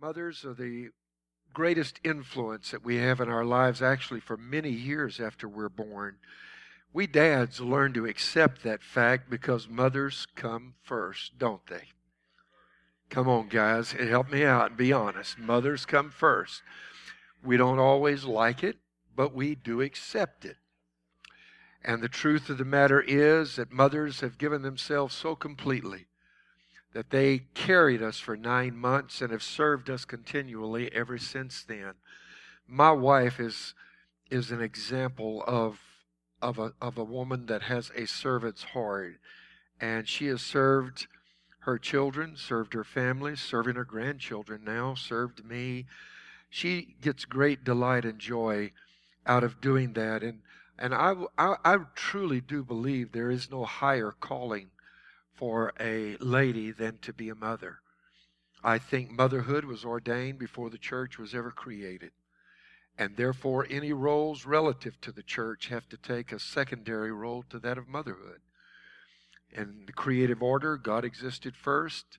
Mothers are the greatest influence that we have in our lives actually for many years after we're born. We dads learn to accept that fact because mothers come first, don't they? Come on, guys, help me out and be honest. Mothers come first. We don't always like it, but we do accept it. And the truth of the matter is that mothers have given themselves so completely that they carried us for nine months and have served us continually ever since then. My wife is is an example of of a of a woman that has a servant's heart, and she has served her children, served her family, serving her grandchildren now, served me. She gets great delight and joy out of doing that, and and I, I, I truly do believe there is no higher calling for a lady than to be a mother. I think motherhood was ordained before the church was ever created. And therefore, any roles relative to the church have to take a secondary role to that of motherhood. In the creative order, God existed first,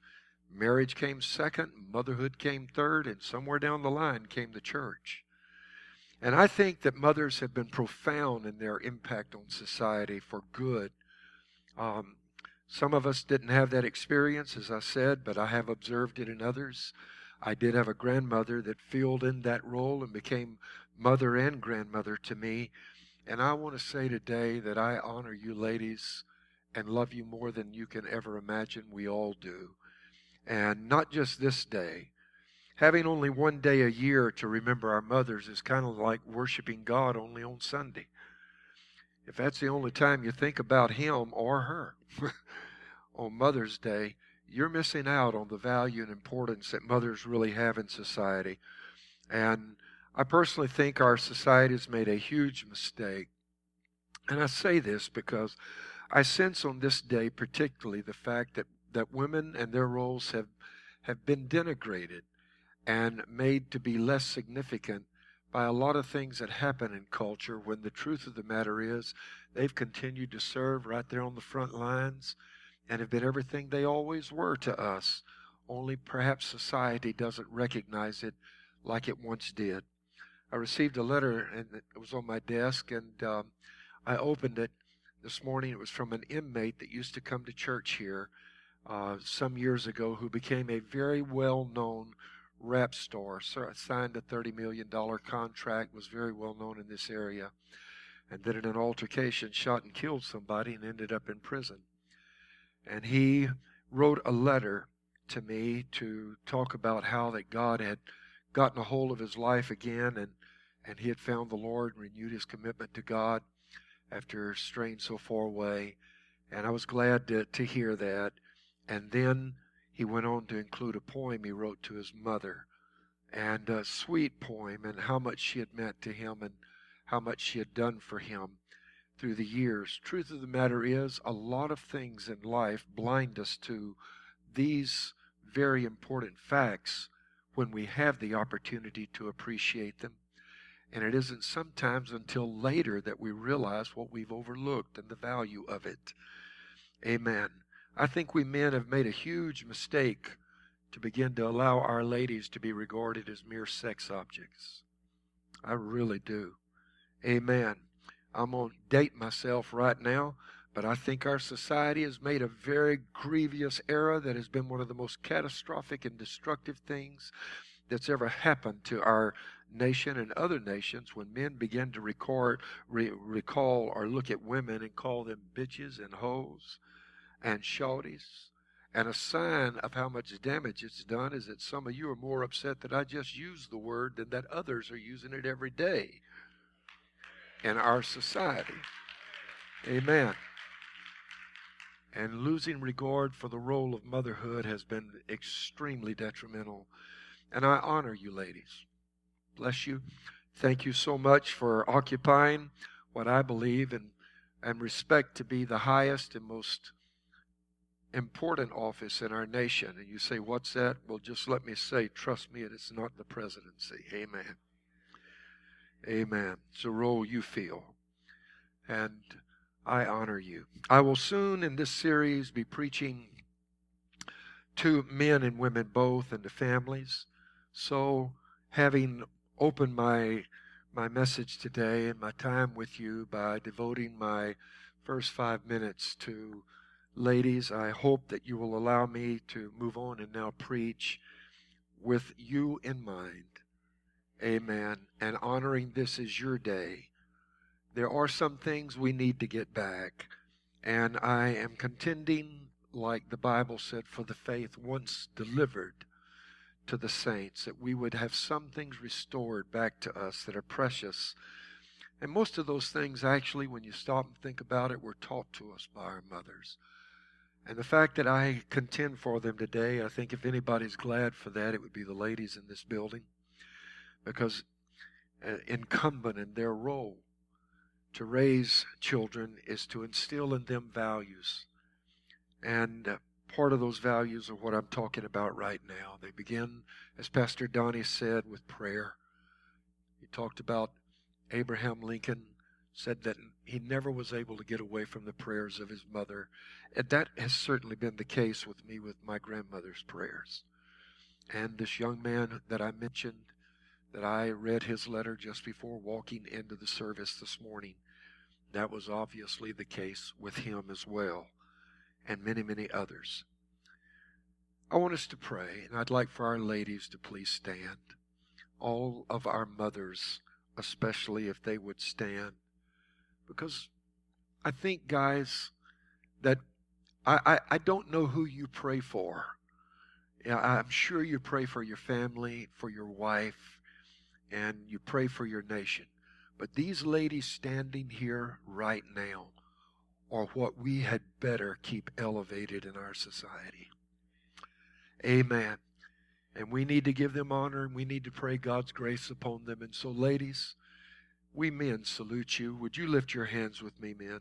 marriage came second, motherhood came third, and somewhere down the line came the church. And I think that mothers have been profound in their impact on society for good. Um, some of us didn't have that experience, as I said, but I have observed it in others. I did have a grandmother that filled in that role and became mother and grandmother to me. And I want to say today that I honor you ladies and love you more than you can ever imagine. We all do. And not just this day. Having only one day a year to remember our mothers is kind of like worshiping God only on Sunday if that's the only time you think about him or her on Mother's Day, you're missing out on the value and importance that mothers really have in society. And I personally think our society has made a huge mistake. And I say this because I sense on this day, particularly, the fact that, that women and their roles have, have been denigrated and made to be less significant by a lot of things that happen in culture when the truth of the matter is they've continued to serve right there on the front lines and have been everything they always were to us. Only perhaps society doesn't recognize it like it once did. I received a letter and it was on my desk and um, I opened it this morning. It was from an inmate that used to come to church here uh, some years ago who became a very well known rap star, signed a $30 million contract, was very well known in this area, and then in an altercation shot and killed somebody and ended up in prison. And he wrote a letter to me to talk about how that God had gotten a hold of his life again and, and he had found the Lord and renewed his commitment to God after straying so far away. And I was glad to, to hear that. And then he went on to include a poem he wrote to his mother, and a sweet poem, and how much she had meant to him and how much she had done for him through the years. Truth of the matter is, a lot of things in life blind us to these very important facts when we have the opportunity to appreciate them. And it isn't sometimes until later that we realize what we've overlooked and the value of it. Amen. I think we men have made a huge mistake to begin to allow our ladies to be regarded as mere sex objects. I really do. Amen. I'm going to date myself right now, but I think our society has made a very grievous error that has been one of the most catastrophic and destructive things that's ever happened to our nation and other nations when men begin to record, re- recall or look at women and call them bitches and hoes and shorties. And a sign of how much damage it's done is that some of you are more upset that I just used the word than that others are using it every day in our society. Amen. And losing regard for the role of motherhood has been extremely detrimental. And I honor you, ladies. Bless you. Thank you so much for occupying what I believe and, and respect to be the highest and most important office in our nation. And you say, What's that? Well, just let me say, trust me, it's not the presidency. Amen. Amen. It's a role you feel. And I honor you. I will soon in this series be preaching to men and women both and to families. So, having opened my my message today and my time with you by devoting my first five minutes to ladies, I hope that you will allow me to move on and now preach with you in mind. Amen. And honoring this as your day. There are some things we need to get back. And I am contending, like the Bible said, for the faith once delivered to the saints, that we would have some things restored back to us that are precious. And most of those things, actually, when you stop and think about it, were taught to us by our mothers. And the fact that I contend for them today, I think if anybody's glad for that, it would be the ladies in this building. Because uh, incumbent in their role to raise children is to instill in them values. And uh, part of those values are what I'm talking about right now. They begin, as Pastor Donnie said, with prayer. He talked about Abraham Lincoln, said that he never was able to get away from the prayers of his mother. And that has certainly been the case with me with my grandmother's prayers. And this young man that I mentioned, that I read his letter just before walking into the service this morning. That was obviously the case with him as well, and many, many others. I want us to pray, and I'd like for our ladies to please stand. All of our mothers, especially if they would stand. Because I think, guys, that I, I, I don't know who you pray for. I'm sure you pray for your family, for your wife, and you pray for your nation. But these ladies standing here right now are what we had better keep elevated in our society. Amen. And we need to give them honor and we need to pray God's grace upon them. And so, ladies, we men salute you. Would you lift your hands with me, men?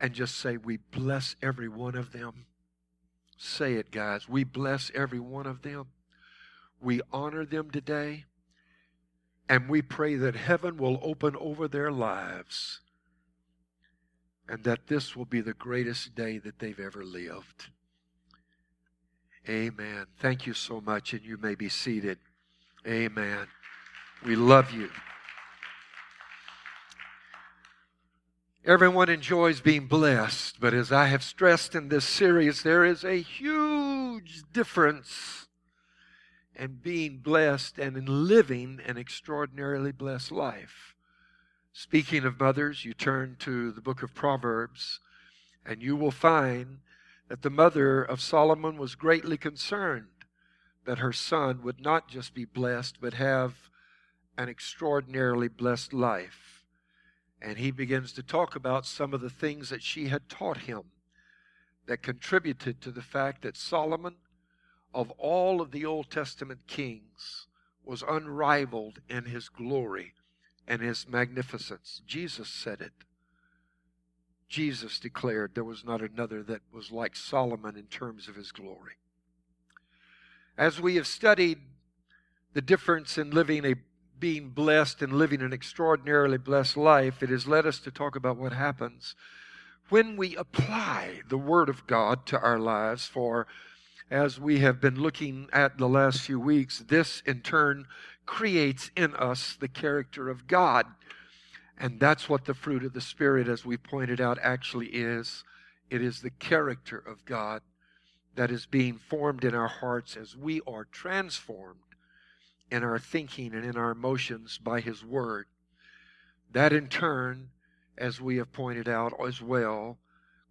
And just say, We bless every one of them. Say it, guys. We bless every one of them. We honor them today. And we pray that heaven will open over their lives and that this will be the greatest day that they've ever lived. Amen. Thank you so much, and you may be seated. Amen. We love you. Everyone enjoys being blessed, but as I have stressed in this series, there is a huge difference in being blessed and in living an extraordinarily blessed life. Speaking of mothers, you turn to the book of Proverbs, and you will find that the mother of Solomon was greatly concerned that her son would not just be blessed, but have an extraordinarily blessed life. And he begins to talk about some of the things that she had taught him that contributed to the fact that Solomon of all of the Old Testament kings was unrivaled in his glory and his magnificence. Jesus said it. Jesus declared there was not another that was like Solomon in terms of his glory. As we have studied the difference in living a being blessed and living an extraordinarily blessed life, it has led us to talk about what happens when we apply the Word of God to our lives for as we have been looking at the last few weeks, this in turn creates in us the character of God. And that's what the fruit of the Spirit, as we pointed out, actually is. It is the character of God that is being formed in our hearts as we are transformed in our thinking and in our emotions by His Word. That in turn, as we have pointed out as well,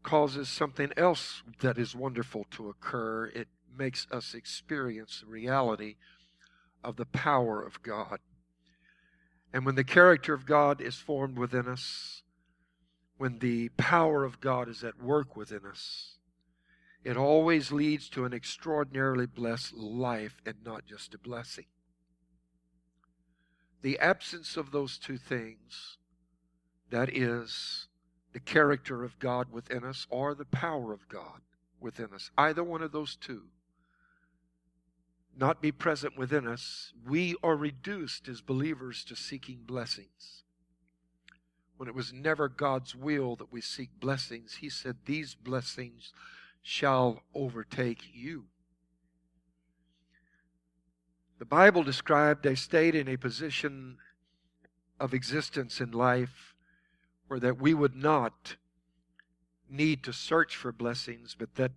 causes something else that is wonderful to occur. It makes us experience the reality of the power of God. And when the character of God is formed within us, when the power of God is at work within us, it always leads to an extraordinarily blessed life and not just a blessing. The absence of those two things, that is, the character of God within us or the power of God within us. Either one of those two not be present within us, we are reduced as believers to seeking blessings. When it was never God's will that we seek blessings, He said, These blessings shall overtake you. The Bible described a state in a position of existence in life where that we would not need to search for blessings, but that,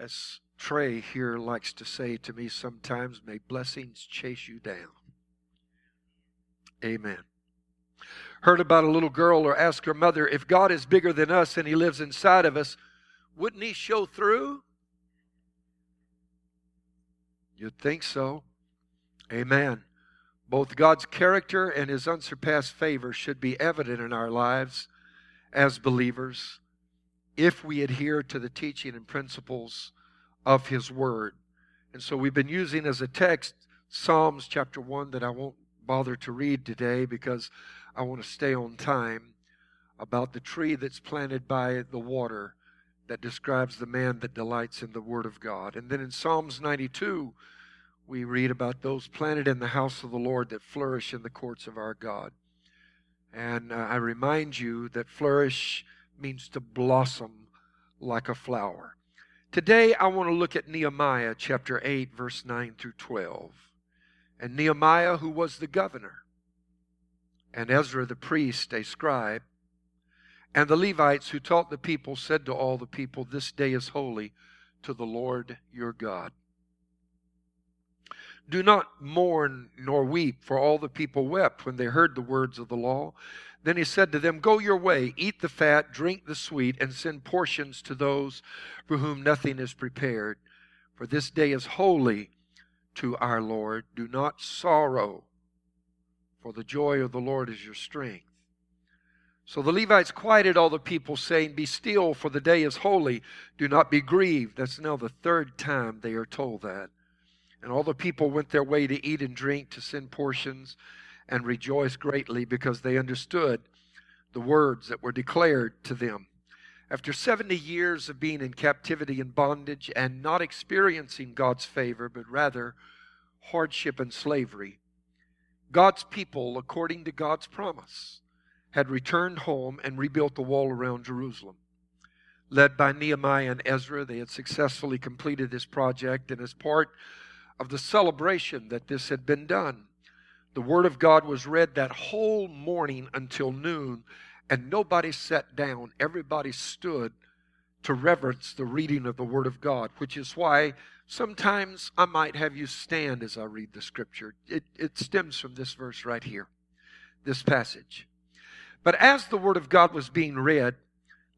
as Trey here likes to say to me sometimes, may blessings chase you down. Amen. Heard about a little girl or ask her mother, if God is bigger than us and He lives inside of us, wouldn't He show through? You'd think so. Amen. Both God's character and His unsurpassed favor should be evident in our lives as believers if we adhere to the teaching and principles of His Word. And so we've been using as a text Psalms chapter 1 that I won't bother to read today because I want to stay on time about the tree that's planted by the water that describes the man that delights in the Word of God. And then in Psalms 92, we read about those planted in the house of the Lord that flourish in the courts of our God. And uh, I remind you that flourish means to blossom like a flower. Today, I want to look at Nehemiah chapter 8, verse 9 through 12. And Nehemiah, who was the governor, and Ezra the priest, a scribe, and the Levites who taught the people said to all the people, This day is holy to the Lord your God. Do not mourn nor weep, for all the people wept when they heard the words of the law. Then he said to them, Go your way, eat the fat, drink the sweet, and send portions to those for whom nothing is prepared. For this day is holy to our Lord. Do not sorrow, for the joy of the Lord is your strength. So the Levites quieted all the people, saying, Be still, for the day is holy. Do not be grieved. That's now the third time they are told that. And all the people went their way to eat and drink, to send portions, and rejoice greatly because they understood the words that were declared to them. After 70 years of being in captivity and bondage and not experiencing God's favor, but rather hardship and slavery, God's people, according to God's promise, had returned home and rebuilt the wall around Jerusalem. Led by Nehemiah and Ezra, they had successfully completed this project, and as part of the celebration that this had been done, the Word of God was read that whole morning until noon, and nobody sat down. Everybody stood to reverence the reading of the Word of God, which is why sometimes I might have you stand as I read the Scripture. It, it stems from this verse right here, this passage. But as the word of God was being read,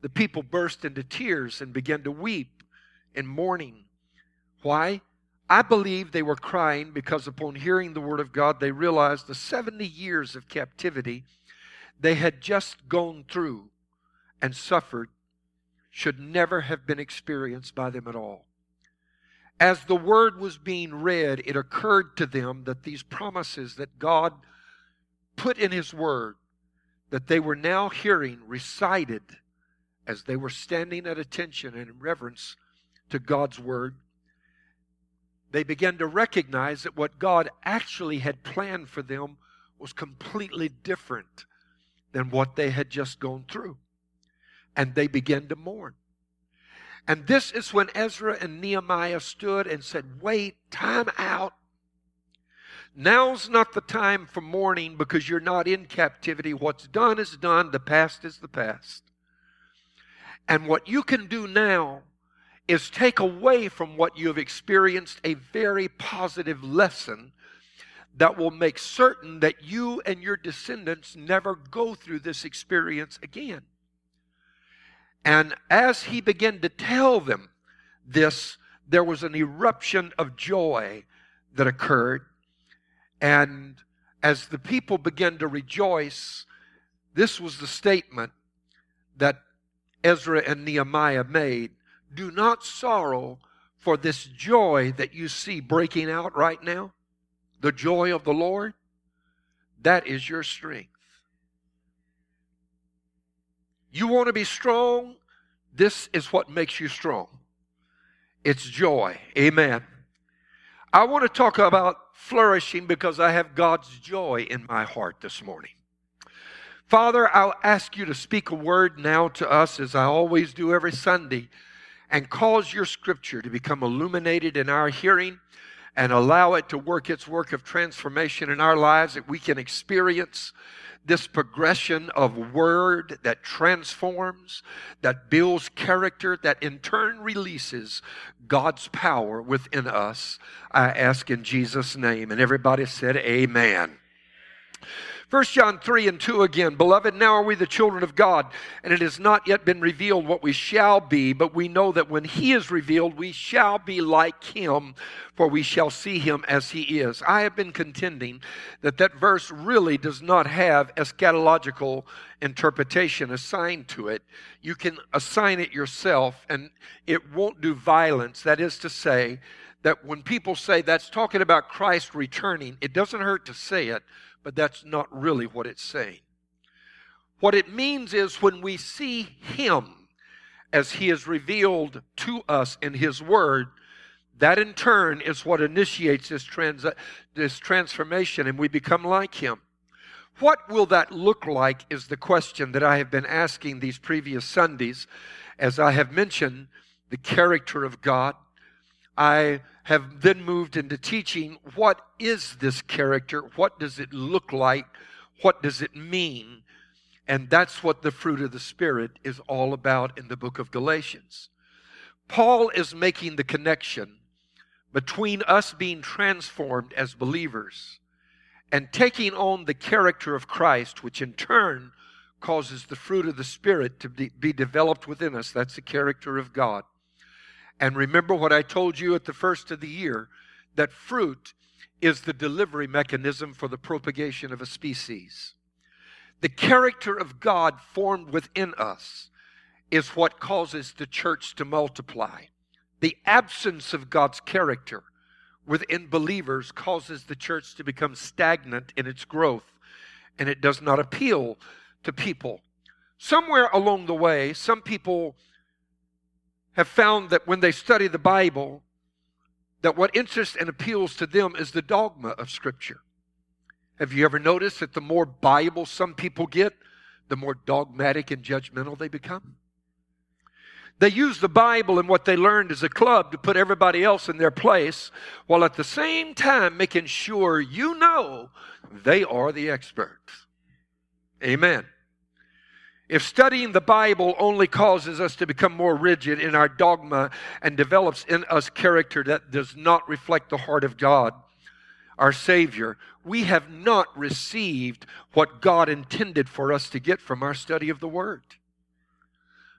the people burst into tears and began to weep in mourning. Why? I believe they were crying because upon hearing the word of God, they realized the 70 years of captivity they had just gone through and suffered should never have been experienced by them at all. As the word was being read, it occurred to them that these promises that God put in His word that they were now hearing recited as they were standing at attention and in reverence to God's Word, they began to recognize that what God actually had planned for them was completely different than what they had just gone through. And they began to mourn. And this is when Ezra and Nehemiah stood and said, Wait, time out. Now's not the time for mourning because you're not in captivity. What's done is done, the past is the past. And what you can do now is take away from what you have experienced a very positive lesson that will make certain that you and your descendants never go through this experience again. And as he began to tell them this, there was an eruption of joy that occurred. And as the people began to rejoice, this was the statement that Ezra and Nehemiah made Do not sorrow for this joy that you see breaking out right now, the joy of the Lord. That is your strength. You want to be strong? This is what makes you strong. It's joy. Amen. I want to talk about flourishing because I have God's joy in my heart this morning. Father, I'll ask you to speak a word now to us as I always do every Sunday and cause your scripture to become illuminated in our hearing and allow it to work its work of transformation in our lives that we can experience this progression of word that transforms, that builds character, that in turn releases God's power within us. I ask in Jesus' name. And everybody said, Amen. 1 John 3 and 2 again. Beloved, now are we the children of God, and it has not yet been revealed what we shall be, but we know that when He is revealed, we shall be like Him, for we shall see Him as He is. I have been contending that that verse really does not have eschatological interpretation assigned to it. You can assign it yourself, and it won't do violence. That is to say, that when people say that's talking about Christ returning, it doesn't hurt to say it but that's not really what it's saying. What it means is when we see Him as He is revealed to us in His Word, that in turn is what initiates this, trans- this transformation and we become like Him. What will that look like is the question that I have been asking these previous Sundays. As I have mentioned, the character of God. I have then moved into teaching what is this character? What does it look like? What does it mean? And that's what the fruit of the Spirit is all about in the book of Galatians. Paul is making the connection between us being transformed as believers and taking on the character of Christ, which in turn causes the fruit of the Spirit to be developed within us. That's the character of God. And remember what I told you at the first of the year that fruit is the delivery mechanism for the propagation of a species. The character of God formed within us is what causes the church to multiply. The absence of God's character within believers causes the church to become stagnant in its growth, and it does not appeal to people. Somewhere along the way, some people have found that when they study the Bible, that what interests and appeals to them is the dogma of Scripture. Have you ever noticed that the more Bible some people get, the more dogmatic and judgmental they become? They use the Bible and what they learned as a club to put everybody else in their place, while at the same time making sure you know they are the experts. Amen. If studying the Bible only causes us to become more rigid in our dogma and develops in us character that does not reflect the heart of God, our Savior, we have not received what God intended for us to get from our study of the Word.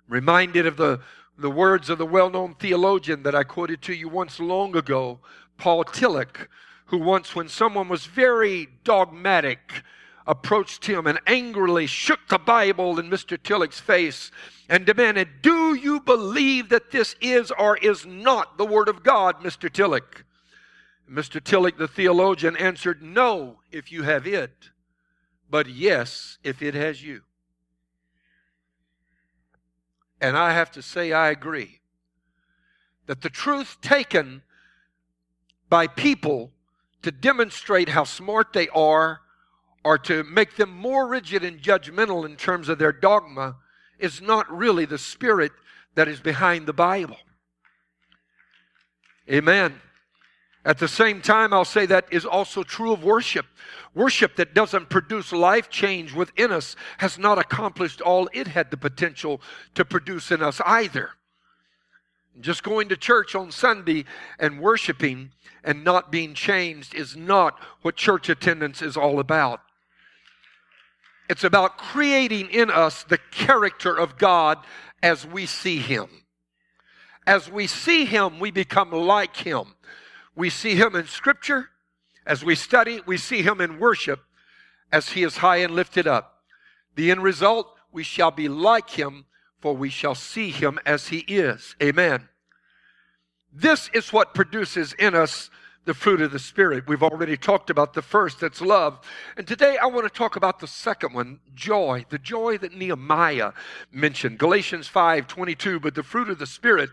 Reminded of the, the words of the well known theologian that I quoted to you once long ago, Paul Tillich, who once, when someone was very dogmatic, approached him and angrily shook the Bible in Mr. Tillich's face and demanded, Do you believe that this is or is not the Word of God, Mr. Tillich? Mr. Tillich, the theologian, answered, No, if you have it, but yes, if it has you. And I have to say, I agree that the truth taken by people to demonstrate how smart they are or to make them more rigid and judgmental in terms of their dogma is not really the spirit that is behind the Bible. Amen. At the same time, I'll say that is also true of worship. Worship that doesn't produce life change within us has not accomplished all it had the potential to produce in us either. Just going to church on Sunday and worshiping and not being changed is not what church attendance is all about. It's about creating in us the character of God as we see Him. As we see Him, we become like Him. We see Him in Scripture. As we study, we see Him in worship as He is high and lifted up. The end result, we shall be like Him, for we shall see Him as He is. Amen. This is what produces in us the fruit of the Spirit. We've already talked about the first, that's love. And today I want to talk about the second one, joy, the joy that Nehemiah mentioned. Galatians 5 22, but the fruit of the Spirit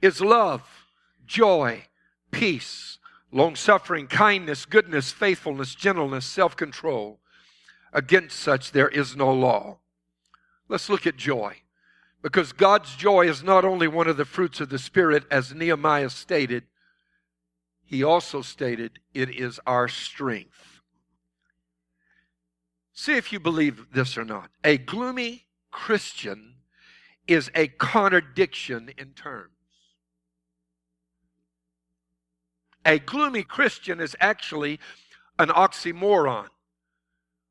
is love, joy, peace, long suffering, kindness, goodness, faithfulness, gentleness, self control. Against such there is no law. Let's look at joy. Because God's joy is not only one of the fruits of the Spirit, as Nehemiah stated, he also stated, It is our strength. See if you believe this or not. A gloomy Christian is a contradiction in terms. A gloomy Christian is actually an oxymoron.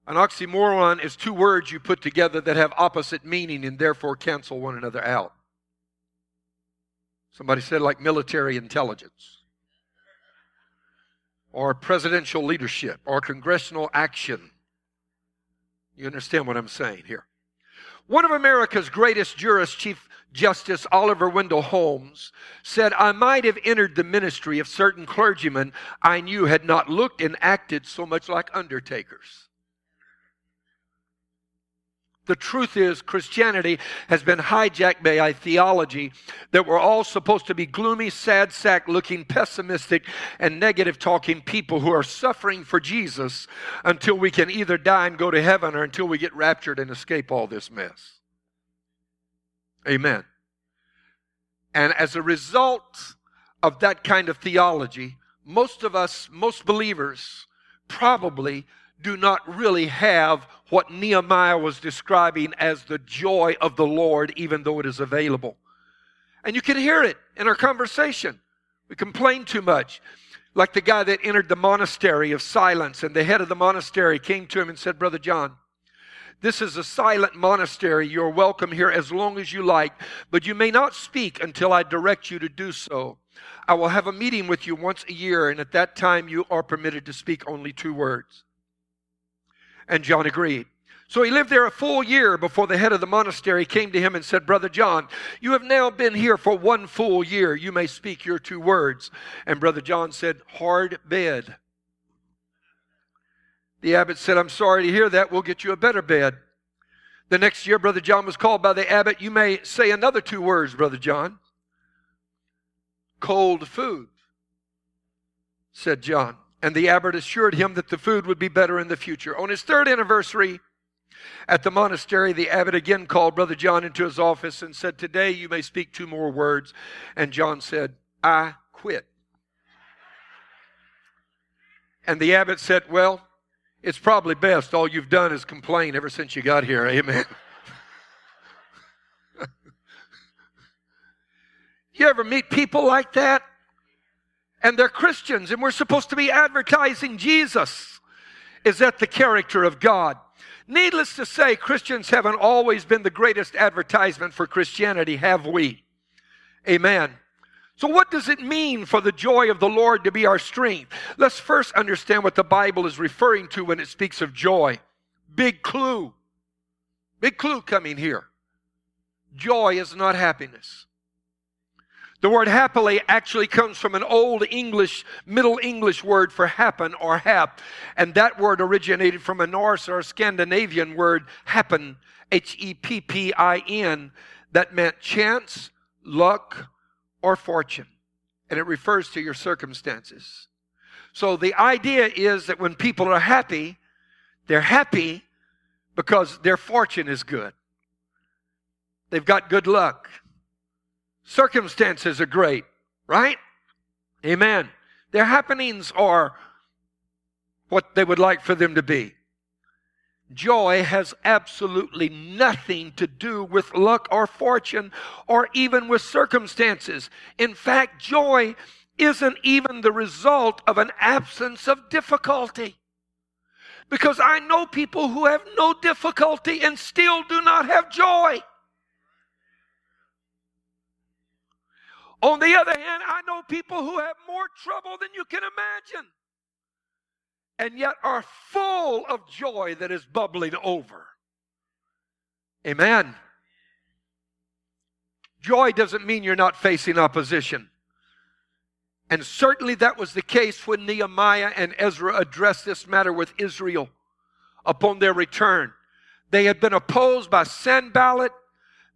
An oxymoron is two words you put together that have opposite meaning and therefore cancel one another out. Somebody said, like military intelligence or presidential leadership or congressional action. You understand what I'm saying here? One of America's greatest jurists, Chief Justice Oliver Wendell Holmes, said, I might have entered the ministry if certain clergymen I knew had not looked and acted so much like undertakers. The truth is, Christianity has been hijacked by a theology that we're all supposed to be gloomy, sad sack looking, pessimistic, and negative talking people who are suffering for Jesus until we can either die and go to heaven or until we get raptured and escape all this mess. Amen. And as a result of that kind of theology, most of us, most believers, probably do not really have what Nehemiah was describing as the joy of the Lord, even though it is available. And you can hear it in our conversation. We complain too much. Like the guy that entered the monastery of silence, and the head of the monastery came to him and said, Brother John, this is a silent monastery. You're welcome here as long as you like, but you may not speak until I direct you to do so. I will have a meeting with you once a year, and at that time you are permitted to speak only two words. And John agreed. So he lived there a full year before the head of the monastery came to him and said, Brother John, you have now been here for one full year. You may speak your two words. And Brother John said, Hard bed. The abbot said, I'm sorry to hear that. We'll get you a better bed. The next year, Brother John was called by the abbot. You may say another two words, Brother John. Cold food, said John. And the abbot assured him that the food would be better in the future. On his third anniversary at the monastery, the abbot again called Brother John into his office and said, Today you may speak two more words. And John said, I quit. And the abbot said, Well, it's probably best. All you've done is complain ever since you got here. Amen. you ever meet people like that? And they're Christians, and we're supposed to be advertising Jesus. Is that the character of God? Needless to say, Christians haven't always been the greatest advertisement for Christianity, have we? Amen. So, what does it mean for the joy of the Lord to be our strength? Let's first understand what the Bible is referring to when it speaks of joy. Big clue. Big clue coming here. Joy is not happiness. The word happily actually comes from an old English, Middle English word for happen or hap. And that word originated from a Norse or Scandinavian word, happen, H E P P I N, that meant chance, luck, or fortune. And it refers to your circumstances. So the idea is that when people are happy, they're happy because their fortune is good. They've got good luck. Circumstances are great, right? Amen. Their happenings are what they would like for them to be. Joy has absolutely nothing to do with luck or fortune or even with circumstances. In fact, joy isn't even the result of an absence of difficulty. Because I know people who have no difficulty and still do not have joy. On the other hand, I know people who have more trouble than you can imagine and yet are full of joy that is bubbling over. Amen. Joy doesn't mean you're not facing opposition. And certainly that was the case when Nehemiah and Ezra addressed this matter with Israel upon their return. They had been opposed by Sanballat.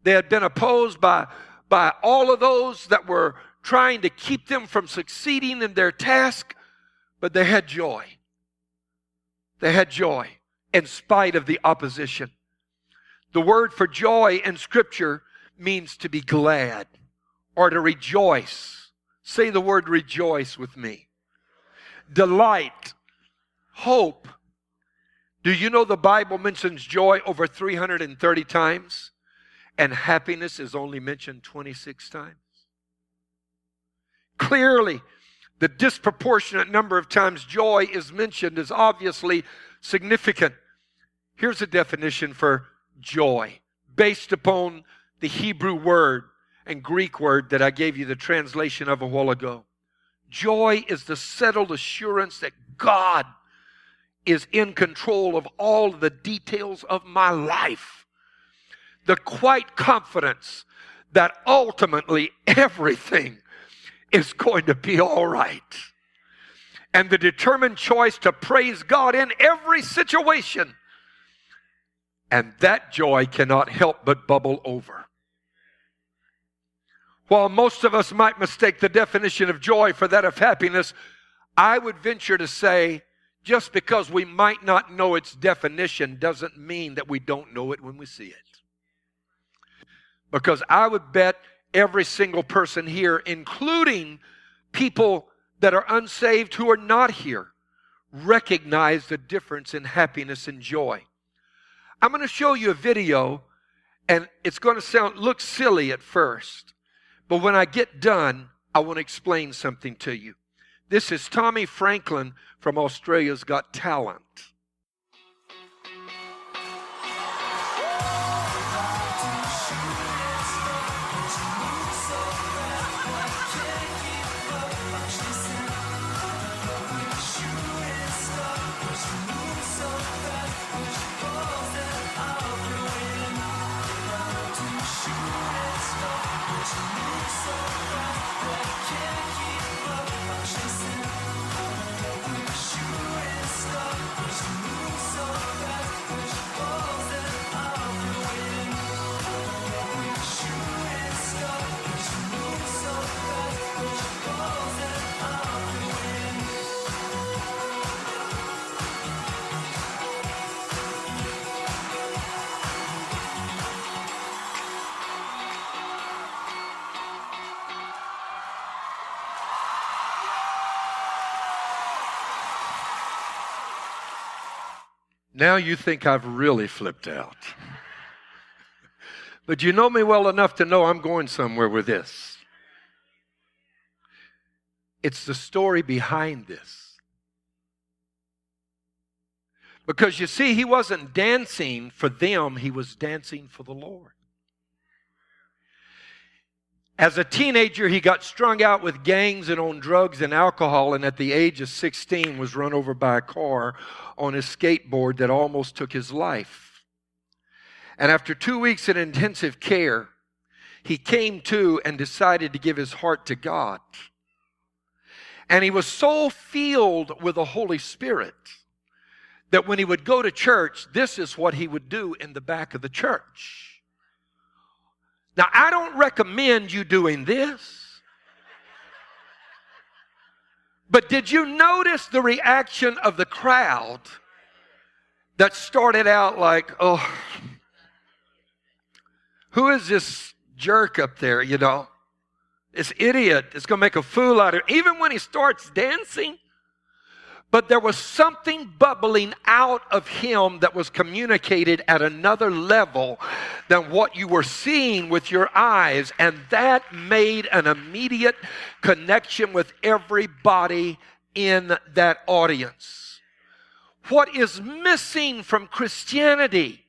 They had been opposed by by all of those that were trying to keep them from succeeding in their task, but they had joy. They had joy in spite of the opposition. The word for joy in Scripture means to be glad or to rejoice. Say the word rejoice with me. delight, hope. Do you know the Bible mentions joy over 330 times and happiness is only mentioned 26 times? Clearly, the disproportionate number of times joy is mentioned is obviously significant. Here's a definition for joy based upon the Hebrew word and Greek word that I gave you the translation of a while ago. Joy is the settled assurance that God is in control of all the details of my life. The quiet confidence that ultimately everything is going to be all right. And the determined choice to praise God in every situation. And that joy cannot help but bubble over. While most of us might mistake the definition of joy for that of happiness, I would venture to say just because we might not know its definition doesn't mean that we don't know it when we see it. Because I would bet every single person here, including people that are unsaved who are not here, recognize the difference in happiness and joy. I'm going to show you a video, and it's going to sound look silly at first. But when I get done, I want to explain something to you. This is Tommy Franklin from Australia's Got Talent. Now you think I've really flipped out. but you know me well enough to know I'm going somewhere with this. It's the story behind this. Because you see, he wasn't dancing for them, he was dancing for the Lord. As a teenager, he got strung out with gangs and on drugs and alcohol, and at the age of 16 was run over by a car on his skateboard that almost took his life. And after two weeks in intensive care, he came to and decided to give his heart to God. And he was so filled with the Holy Spirit that when he would go to church, this is what he would do in the back of the church. Now, I don't recommend you doing this. But did you notice the reaction of the crowd that started out like, oh, who is this jerk up there, you know? This idiot is going to make a fool out of him. Even when he starts dancing, but there was something bubbling out of him that was communicated at another level than what you were seeing with your eyes. And that made an immediate connection with everybody in that audience. What is missing from Christianity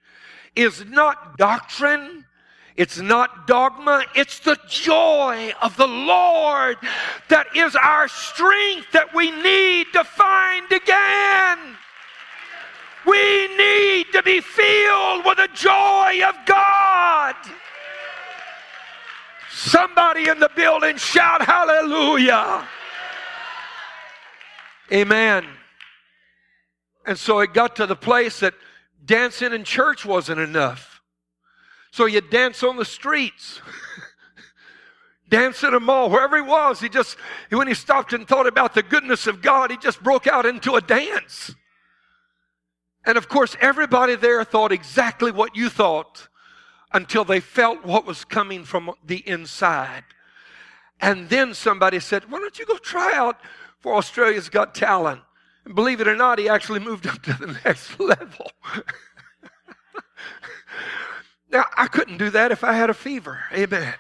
is not doctrine, it's not dogma, it's the joy of the Lord that is our strength that we need to find again. We need to be filled with the joy of God. Somebody in the building shout hallelujah. Amen. And so it got to the place that dancing in church wasn't enough. So you dance on the streets. dance in a mall, wherever he was. He just, when he stopped and thought about the goodness of God, he just broke out into a dance. And of course, everybody there thought exactly what you thought until they felt what was coming from the inside. And then somebody said, Why don't you go try out for Australia's Got Talent. And believe it or not, he actually moved up to the next level. Now, I couldn't do that if I had a fever. Amen.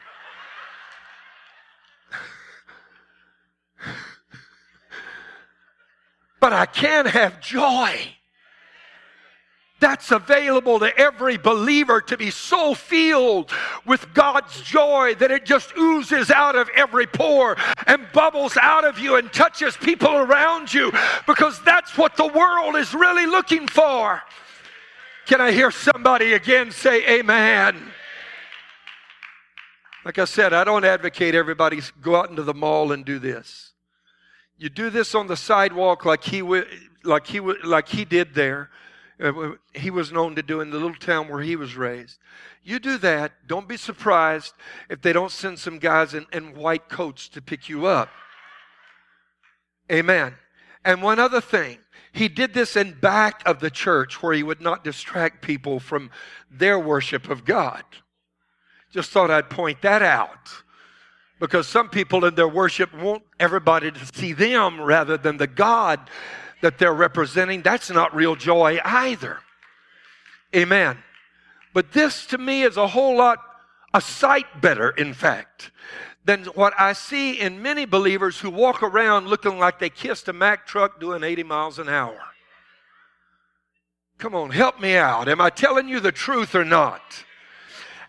but I can have joy. That's available to every believer to be so filled with God's joy that it just oozes out of every pore and bubbles out of you and touches people around you because that's what the world is really looking for. Can I hear somebody again say amen? Like I said, I don't advocate everybody go out into the mall and do this. You do this on the sidewalk like he like he like he did there. Uh, he was known to do in the little town where he was raised. You do that. Don't be surprised if they don't send some guys in, in white coats to pick you up. Amen. And one other thing, he did this in back of the church where he would not distract people from their worship of God. Just thought I'd point that out because some people in their worship want everybody to see them rather than the God that they're representing. That's not real joy either. Amen. But this to me is a whole lot, a sight better, in fact, than what I see in many believers who walk around looking like they kissed a Mack truck doing 80 miles an hour. Come on, help me out. Am I telling you the truth or not?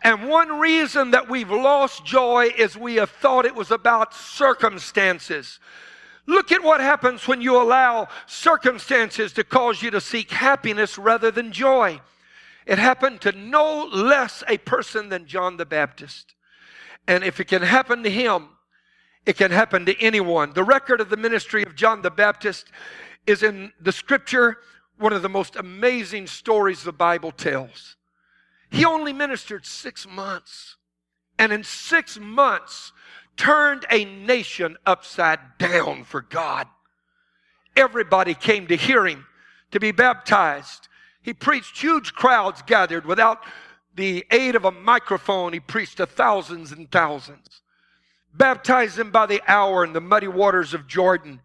And one reason that we've lost joy is we have thought it was about circumstances. Look at what happens when you allow circumstances to cause you to seek happiness rather than joy. It happened to no less a person than John the Baptist. And if it can happen to him, it can happen to anyone. The record of the ministry of John the Baptist is in the scripture, one of the most amazing stories the Bible tells. He only ministered six months. And in six months, turned a nation upside down for God. Everybody came to hear him, to be baptized. He preached, huge crowds gathered without the aid of a microphone. He preached to thousands and thousands. Baptized them by the hour in the muddy waters of Jordan.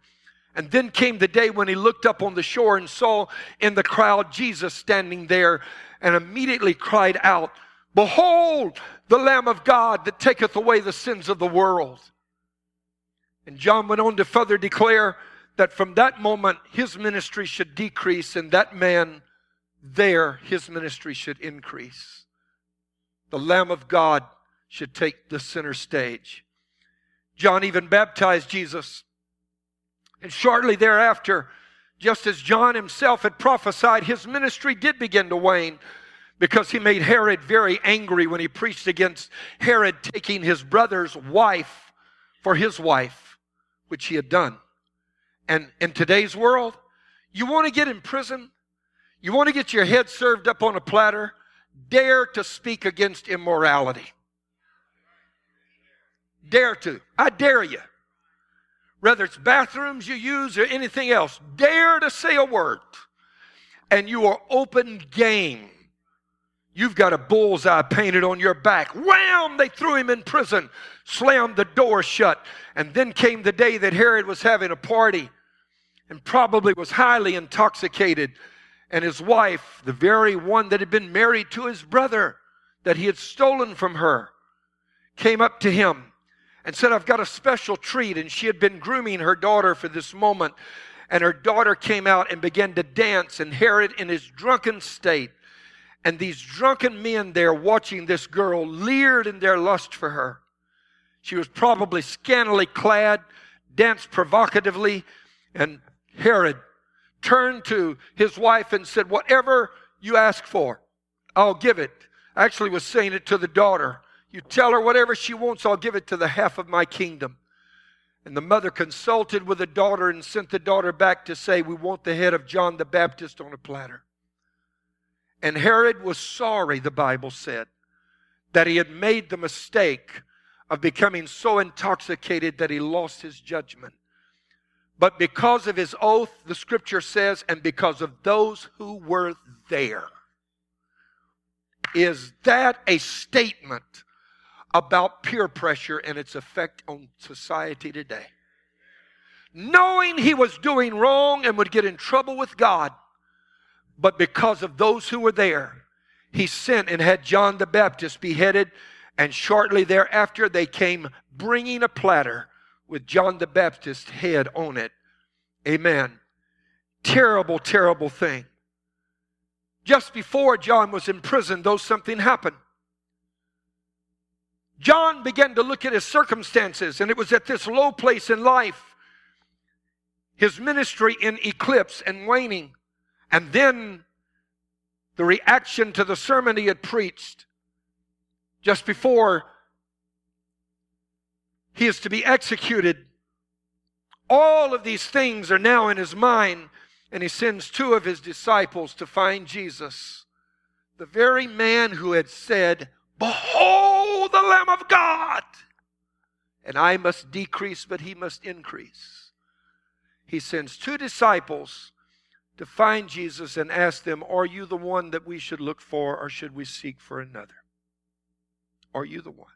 And then came the day when he looked up on the shore and saw in the crowd Jesus standing there and immediately cried out, Behold, the Lamb of God that taketh away the sins of the world. And John went on to further declare that from that moment his ministry should decrease, and that man there, his ministry should increase. The Lamb of God should take the center stage. John even baptized Jesus. And shortly thereafter, just as John himself had prophesied, his ministry did begin to wane because he made Herod very angry when he preached against Herod taking his brother's wife for his wife, which he had done. And in today's world, you want to get in prison? You want to get your head served up on a platter? Dare to speak against immorality. Dare to. I dare you. Whether it's bathrooms you use or anything else, dare to say a word. And you are open game You've got a bullseye painted on your back. Wham! They threw him in prison, slammed the door shut. And then came the day that Herod was having a party and probably was highly intoxicated. And his wife, the very one that had been married to his brother that he had stolen from her, came up to him and said, I've got a special treat. And she had been grooming her daughter for this moment. And her daughter came out and began to dance. And Herod, in his drunken state, and these drunken men there watching this girl leered in their lust for her. She was probably scantily clad, danced provocatively, and Herod turned to his wife and said, Whatever you ask for, I'll give it. Actually, was saying it to the daughter. You tell her whatever she wants, I'll give it to the half of my kingdom. And the mother consulted with the daughter and sent the daughter back to say, We want the head of John the Baptist on a platter. And Herod was sorry, the Bible said, that he had made the mistake of becoming so intoxicated that he lost his judgment. But because of his oath, the scripture says, and because of those who were there, is that a statement about peer pressure and its effect on society today? knowing he was doing wrong and would get in trouble with God. But because of those who were there, he sent and had John the Baptist beheaded. And shortly thereafter, they came bringing a platter with John the Baptist's head on it. Amen. Terrible, terrible thing. Just before John was imprisoned, though something happened. John began to look at his circumstances, and it was at this low place in life, his ministry in eclipse and waning, and then the reaction to the sermon he had preached just before he is to be executed. All of these things are now in his mind, and he sends two of his disciples to find Jesus, the very man who had said, Behold the Lamb of God! And I must decrease, but he must increase. He sends two disciples to find Jesus and ask them, Are you the one that we should look for, or should we seek for another? Are you the one?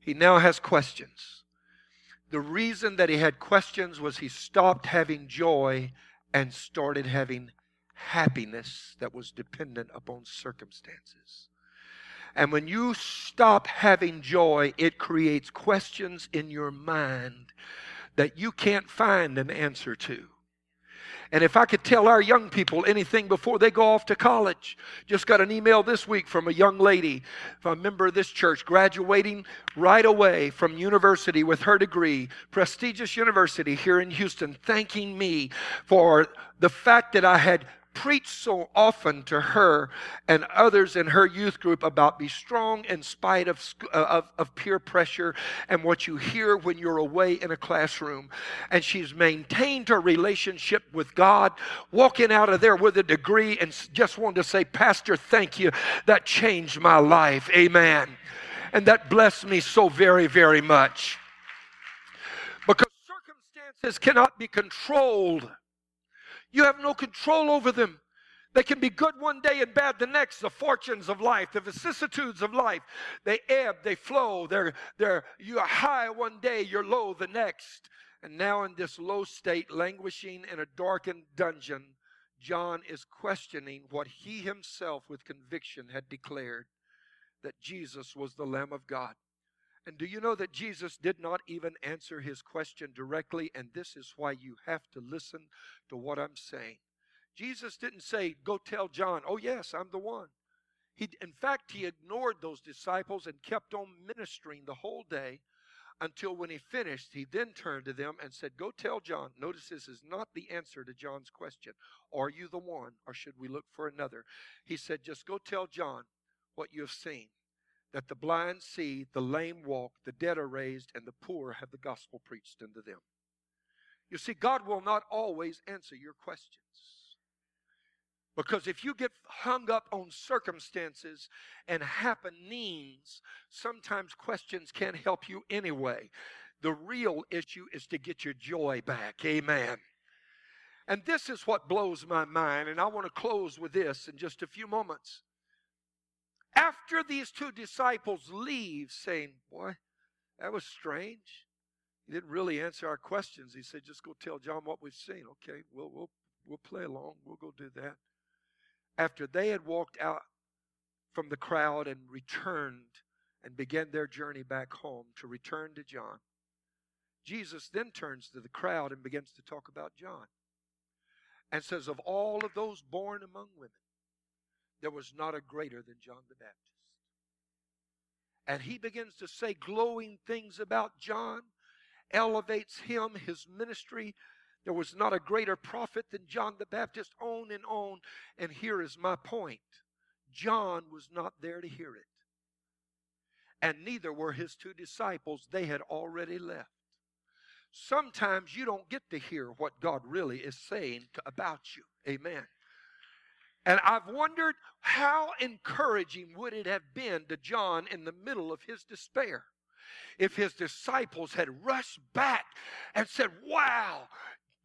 He now has questions. The reason that he had questions was he stopped having joy and started having happiness that was dependent upon circumstances. And when you stop having joy, it creates questions in your mind that you can't find an answer to. And if I could tell our young people anything before they go off to college, just got an email this week from a young lady, from a member of this church, graduating right away from university with her degree, prestigious university here in Houston, thanking me for the fact that I had preached so often to her and others in her youth group about be strong in spite of, uh, of, of, peer pressure and what you hear when you're away in a classroom. And she's maintained her relationship with God, walking out of there with a degree and just wanted to say, Pastor, thank you. That changed my life. Amen. And that blessed me so very, very much. Because circumstances cannot be controlled you have no control over them. They can be good one day and bad the next. The fortunes of life, the vicissitudes of life, they ebb, they flow. They're, they're, you're high one day, you're low the next. And now, in this low state, languishing in a darkened dungeon, John is questioning what he himself, with conviction, had declared that Jesus was the Lamb of God. And do you know that Jesus did not even answer his question directly? And this is why you have to listen to what I'm saying. Jesus didn't say, Go tell John, oh, yes, I'm the one. He, in fact, he ignored those disciples and kept on ministering the whole day until when he finished, he then turned to them and said, Go tell John. Notice this is not the answer to John's question. Are you the one, or should we look for another? He said, Just go tell John what you have seen that the blind see, the lame walk, the dead are raised, and the poor have the gospel preached unto them. You see, God will not always answer your questions. Because if you get hung up on circumstances and happenings, sometimes questions can't help you anyway. The real issue is to get your joy back. Amen. And this is what blows my mind, and I want to close with this in just a few moments. After these two disciples leave, saying, Boy, that was strange. He didn't really answer our questions. He said, Just go tell John what we've seen. Okay, we'll, we'll, we'll play along. We'll go do that. After they had walked out from the crowd and returned and began their journey back home to return to John, Jesus then turns to the crowd and begins to talk about John and says, Of all of those born among women, there was not a greater than John the Baptist. And he begins to say glowing things about John, elevates him, his ministry. There was not a greater prophet than John the Baptist, on and on. And here is my point John was not there to hear it. And neither were his two disciples. They had already left. Sometimes you don't get to hear what God really is saying about you. Amen. And I've wondered how encouraging would it have been to John in the middle of his despair if his disciples had rushed back and said, Wow,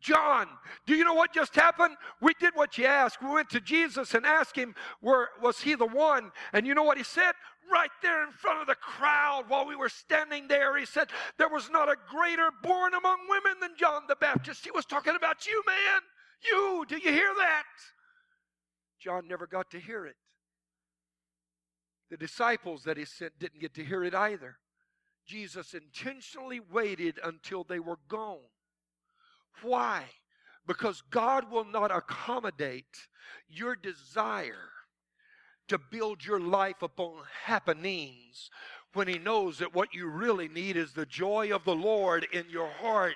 John, do you know what just happened? We did what you asked. We went to Jesus and asked him, where, was he the one? And you know what he said? Right there in front of the crowd while we were standing there, he said, There was not a greater born among women than John the Baptist. He was talking about you, man. You, do you hear that? John never got to hear it. The disciples that he sent didn't get to hear it either. Jesus intentionally waited until they were gone. Why? Because God will not accommodate your desire to build your life upon happenings when He knows that what you really need is the joy of the Lord in your heart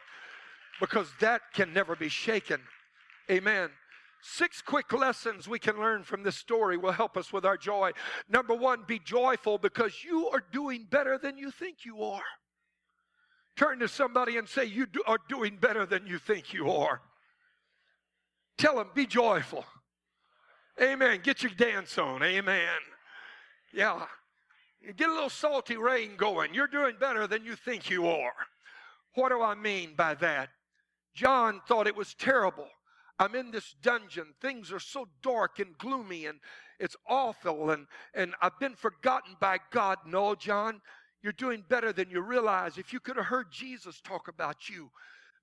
because that can never be shaken. Amen. Six quick lessons we can learn from this story will help us with our joy. Number one, be joyful because you are doing better than you think you are. Turn to somebody and say, You do, are doing better than you think you are. Tell them, be joyful. Amen. Get your dance on. Amen. Yeah. Get a little salty rain going. You're doing better than you think you are. What do I mean by that? John thought it was terrible. I'm in this dungeon. Things are so dark and gloomy and it's awful and, and I've been forgotten by God. No, John, you're doing better than you realize. If you could have heard Jesus talk about you,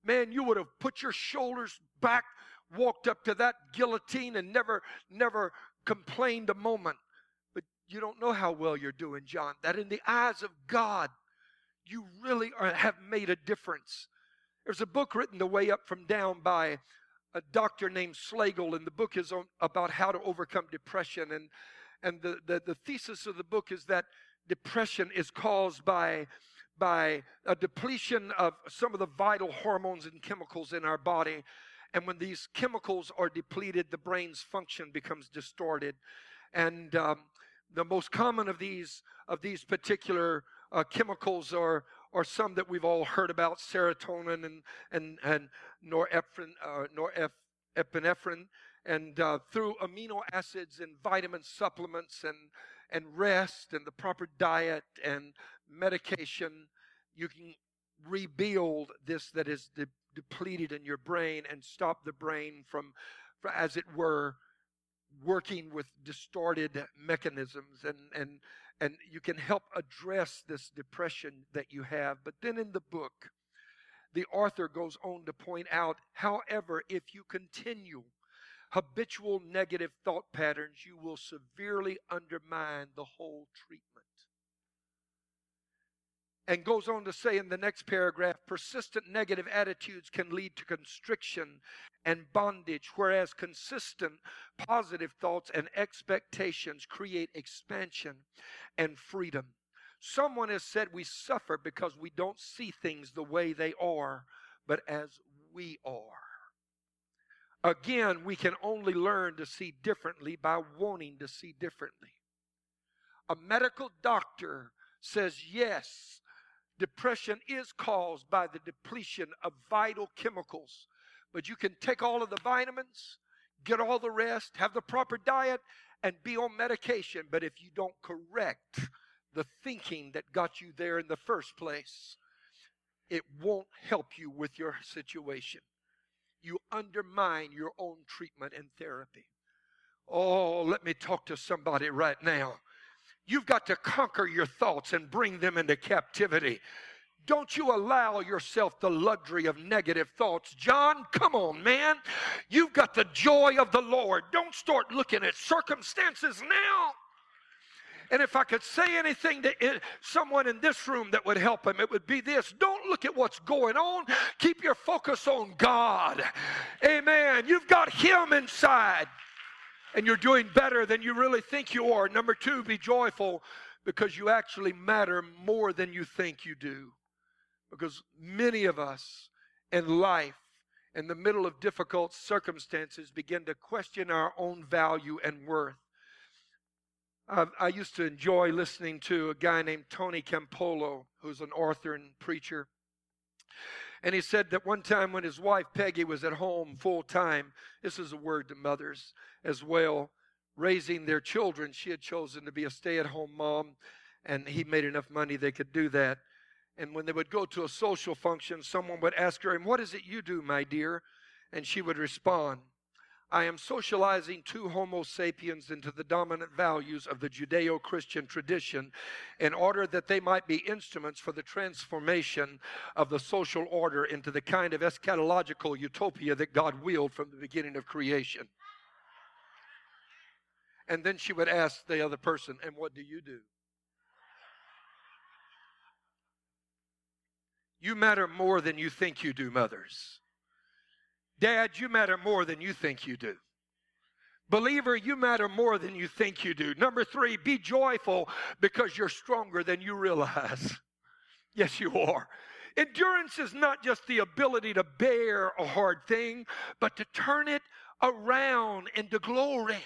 man, you would have put your shoulders back, walked up to that guillotine and never, never complained a moment. But you don't know how well you're doing, John. That in the eyes of God, you really are, have made a difference. There's a book written The Way Up from Down by a doctor named Slagle, and the book is on, about how to overcome depression. And, and the, the, the thesis of the book is that depression is caused by, by a depletion of some of the vital hormones and chemicals in our body. And when these chemicals are depleted, the brain's function becomes distorted. And um, the most common of these of these particular uh, chemicals are or some that we've all heard about, serotonin and, and, and norepinephrine, uh, norepinephrine and uh, through amino acids and vitamin supplements and, and rest and the proper diet and medication, you can rebuild this that is de- depleted in your brain and stop the brain from, as it were, working with distorted mechanisms and, and and you can help address this depression that you have. But then in the book, the author goes on to point out, however, if you continue habitual negative thought patterns, you will severely undermine the whole treatment and goes on to say in the next paragraph persistent negative attitudes can lead to constriction and bondage, whereas consistent positive thoughts and expectations create expansion and freedom. Someone has said we suffer because we don't see things the way they are, but as we are. Again, we can only learn to see differently by wanting to see differently. A medical doctor says, yes, Depression is caused by the depletion of vital chemicals. But you can take all of the vitamins, get all the rest, have the proper diet, and be on medication. But if you don't correct the thinking that got you there in the first place, it won't help you with your situation. You undermine your own treatment and therapy. Oh, let me talk to somebody right now. You've got to conquer your thoughts and bring them into captivity. Don't you allow yourself the luxury of negative thoughts. John, come on, man. You've got the joy of the Lord. Don't start looking at circumstances now. And if I could say anything to someone in this room that would help him, it would be this. Don't look at what's going on. Keep your focus on God. Amen. You've got Him inside and you're doing better than you really think you are. Number two, be joyful because you actually matter more than you think you do. Because many of us in life, in the middle of difficult circumstances, begin to question our own value and worth. I, I used to enjoy listening to a guy named Tony Campolo, who's an author and preacher. And he said that one time when his wife Peggy was at home full time, this is a word to mothers as well, raising their children, she had chosen to be a stay at home mom, and he made enough money they could do that. And when they would go to a social function, someone would ask her, And what is it you do, my dear? And she would respond, I am socializing two Homo sapiens into the dominant values of the Judeo Christian tradition in order that they might be instruments for the transformation of the social order into the kind of eschatological utopia that God willed from the beginning of creation. And then she would ask the other person, And what do you do? You matter more than you think you do, mothers. Dad, you matter more than you think you do. Believer, you matter more than you think you do. Number three, be joyful because you're stronger than you realize. Yes, you are. Endurance is not just the ability to bear a hard thing, but to turn it around into glory.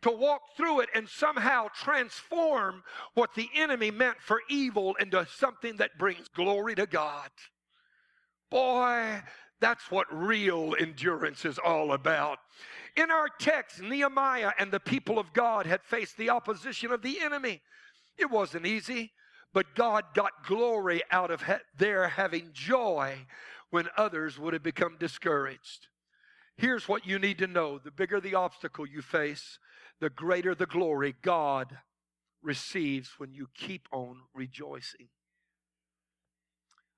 To walk through it and somehow transform what the enemy meant for evil into something that brings glory to God. Boy, that's what real endurance is all about. In our text, Nehemiah and the people of God had faced the opposition of the enemy. It wasn't easy, but God got glory out of their having joy when others would have become discouraged. Here's what you need to know the bigger the obstacle you face, the greater the glory God receives when you keep on rejoicing.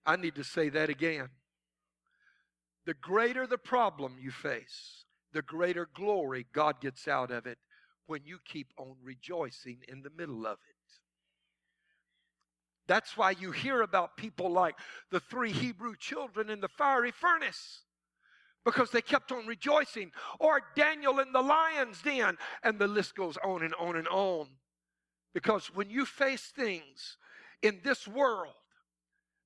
I need to say that again. The greater the problem you face, the greater glory God gets out of it when you keep on rejoicing in the middle of it. That's why you hear about people like the three Hebrew children in the fiery furnace because they kept on rejoicing, or Daniel in the lion's den, and the list goes on and on and on. Because when you face things in this world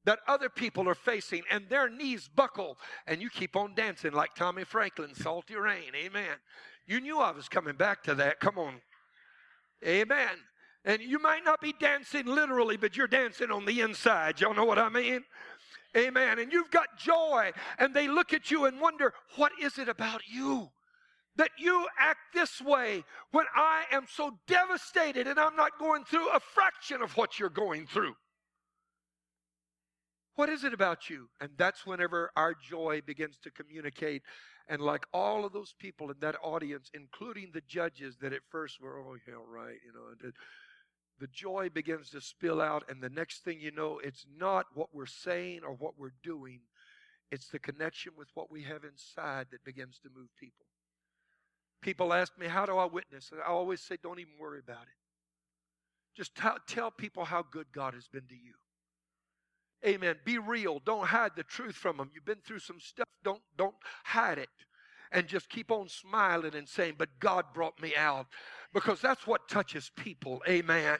that other people are facing and their knees buckle and you keep on dancing like Tommy Franklin, Salty Rain. Amen. You knew I was coming back to that. Come on. Amen. And you might not be dancing literally, but you're dancing on the inside. Y'all know what I mean? Amen. And you've got joy, and they look at you and wonder, what is it about you? That you act this way when I am so devastated and I'm not going through a fraction of what you're going through. What is it about you? And that's whenever our joy begins to communicate. And like all of those people in that audience, including the judges that at first were, oh, right, you know, the, the joy begins to spill out. And the next thing you know, it's not what we're saying or what we're doing, it's the connection with what we have inside that begins to move people. People ask me, how do I witness? And I always say, don't even worry about it. Just t- tell people how good God has been to you. Amen. Be real. Don't hide the truth from them. You've been through some stuff. Don't don't hide it. And just keep on smiling and saying, "But God brought me out." Because that's what touches people. Amen.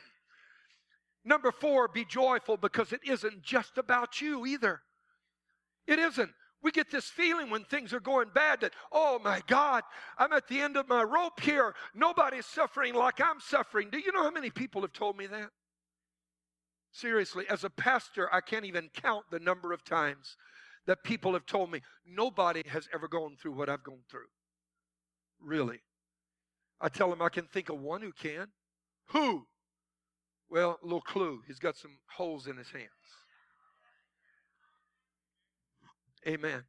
Number 4, be joyful because it isn't just about you either. It isn't. We get this feeling when things are going bad that, oh my God, I'm at the end of my rope here. Nobody's suffering like I'm suffering. Do you know how many people have told me that? Seriously, as a pastor, I can't even count the number of times that people have told me, nobody has ever gone through what I've gone through. Really. I tell them I can think of one who can. Who? Well, little clue. He's got some holes in his hands. Amen.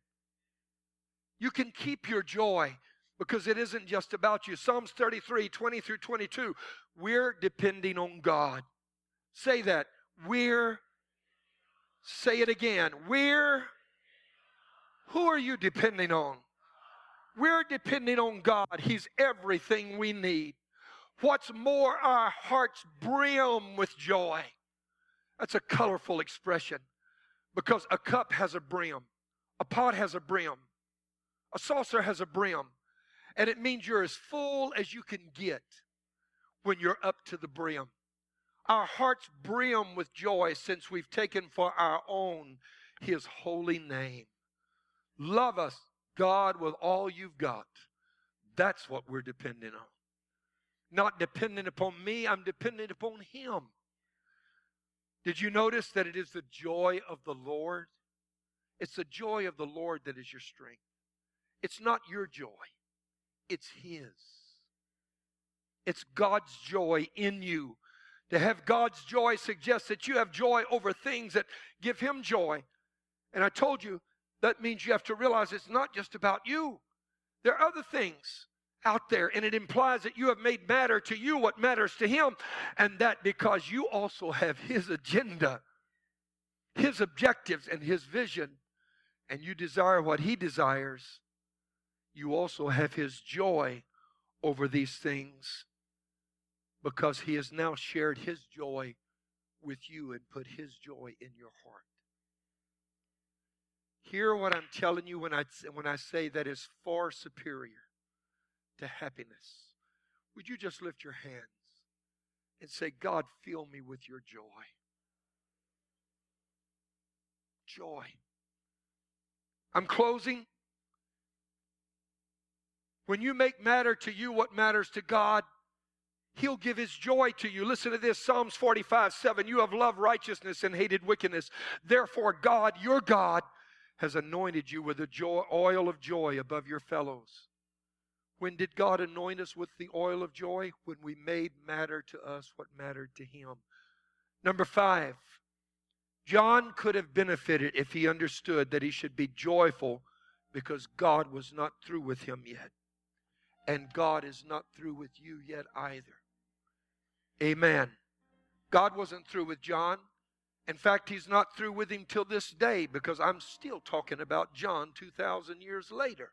You can keep your joy because it isn't just about you. Psalms 33, 20 through 22. We're depending on God. Say that. We're, say it again, we're, who are you depending on? We're depending on God. He's everything we need. What's more, our hearts brim with joy. That's a colorful expression because a cup has a brim, a pot has a brim, a saucer has a brim, and it means you're as full as you can get when you're up to the brim. Our hearts brim with joy since we've taken for our own His holy name. Love us, God, with all you've got. That's what we're dependent on. Not dependent upon me, I'm dependent upon Him. Did you notice that it is the joy of the Lord? It's the joy of the Lord that is your strength. It's not your joy, it's His. It's God's joy in you to have God's joy suggests that you have joy over things that give Him joy. And I told you, that means you have to realize it's not just about you. There are other things out there, and it implies that you have made matter to you what matters to Him, and that because you also have His agenda, His objectives, and His vision, and you desire what He desires, you also have His joy over these things because He has now shared His joy with you and put His joy in your heart. Hear what I'm telling you when I, when I say that is far superior to happiness. Would you just lift your hands and say, God, fill me with your joy? Joy. I'm closing. When you make matter to you what matters to God, He'll give His joy to you. Listen to this Psalms 45 7. You have loved righteousness and hated wickedness. Therefore, God, your God, has anointed you with the joy, oil of joy above your fellows. When did God anoint us with the oil of joy? When we made matter to us what mattered to Him. Number five, John could have benefited if he understood that he should be joyful because God was not through with him yet. And God is not through with you yet either. Amen. God wasn't through with John. In fact, he's not through with him till this day because I'm still talking about John 2,000 years later.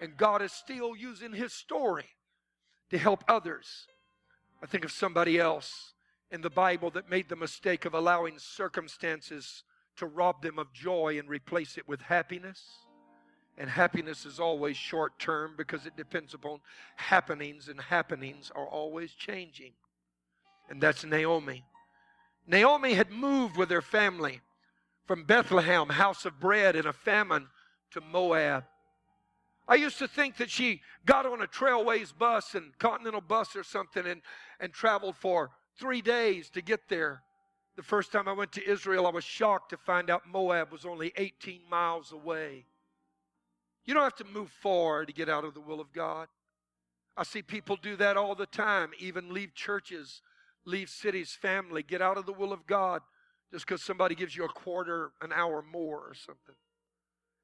And God is still using his story to help others. I think of somebody else in the Bible that made the mistake of allowing circumstances to rob them of joy and replace it with happiness. And happiness is always short term because it depends upon happenings, and happenings are always changing. And that's Naomi. Naomi had moved with her family from Bethlehem, house of bread in a famine, to Moab. I used to think that she got on a Trailways bus and Continental bus or something and, and traveled for three days to get there. The first time I went to Israel, I was shocked to find out Moab was only 18 miles away. You don't have to move far to get out of the will of God. I see people do that all the time, even leave churches leave cities, family, get out of the will of God just because somebody gives you a quarter, an hour more or something.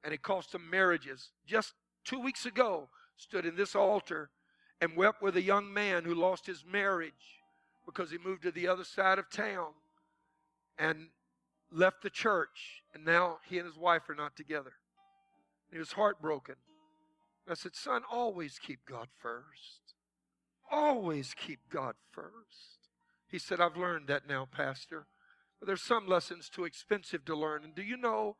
And it cost them marriages. Just two weeks ago, stood in this altar and wept with a young man who lost his marriage because he moved to the other side of town and left the church. And now he and his wife are not together. He was heartbroken. I said, Son, always keep God first. Always keep God first. He said, I've learned that now, Pastor. But there's some lessons too expensive to learn. And do you know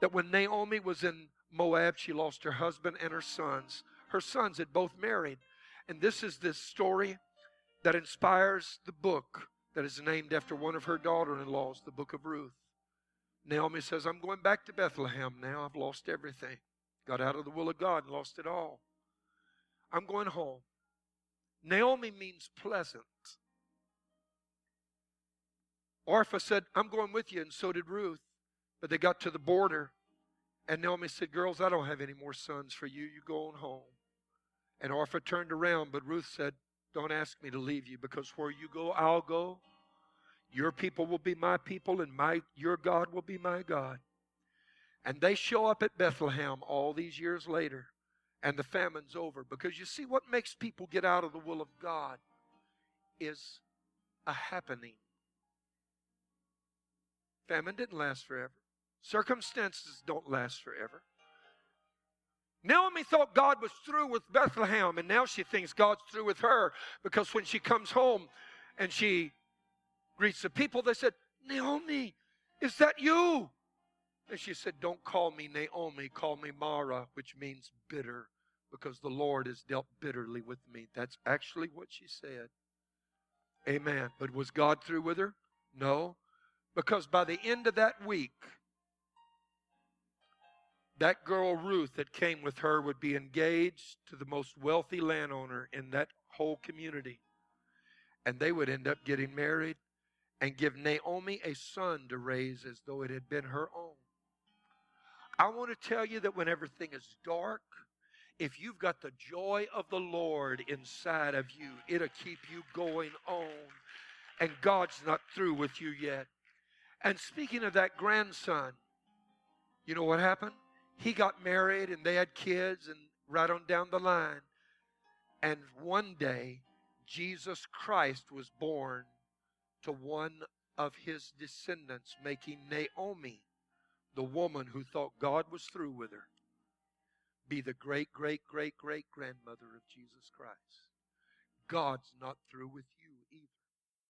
that when Naomi was in Moab, she lost her husband and her sons? Her sons had both married. And this is this story that inspires the book that is named after one of her daughter in laws, the book of Ruth. Naomi says, I'm going back to Bethlehem now. I've lost everything. Got out of the will of God and lost it all. I'm going home. Naomi means pleasant. Orpah said, I'm going with you, and so did Ruth. But they got to the border, and Naomi said, Girls, I don't have any more sons for you. You go on home. And Orpha turned around, but Ruth said, Don't ask me to leave you, because where you go, I'll go. Your people will be my people, and my your God will be my God. And they show up at Bethlehem all these years later, and the famine's over. Because you see, what makes people get out of the will of God is a happening. Famine didn't last forever. Circumstances don't last forever. Naomi thought God was through with Bethlehem, and now she thinks God's through with her because when she comes home and she greets the people, they said, Naomi, is that you? And she said, Don't call me Naomi, call me Mara, which means bitter, because the Lord has dealt bitterly with me. That's actually what she said. Amen. But was God through with her? No. Because by the end of that week, that girl Ruth that came with her would be engaged to the most wealthy landowner in that whole community. And they would end up getting married and give Naomi a son to raise as though it had been her own. I want to tell you that when everything is dark, if you've got the joy of the Lord inside of you, it'll keep you going on. And God's not through with you yet. And speaking of that grandson, you know what happened? he got married and they had kids and right on down the line. And one day, Jesus Christ was born to one of his descendants, making Naomi, the woman who thought God was through with her, be the great, great, great, great grandmother of Jesus Christ. God's not through with you.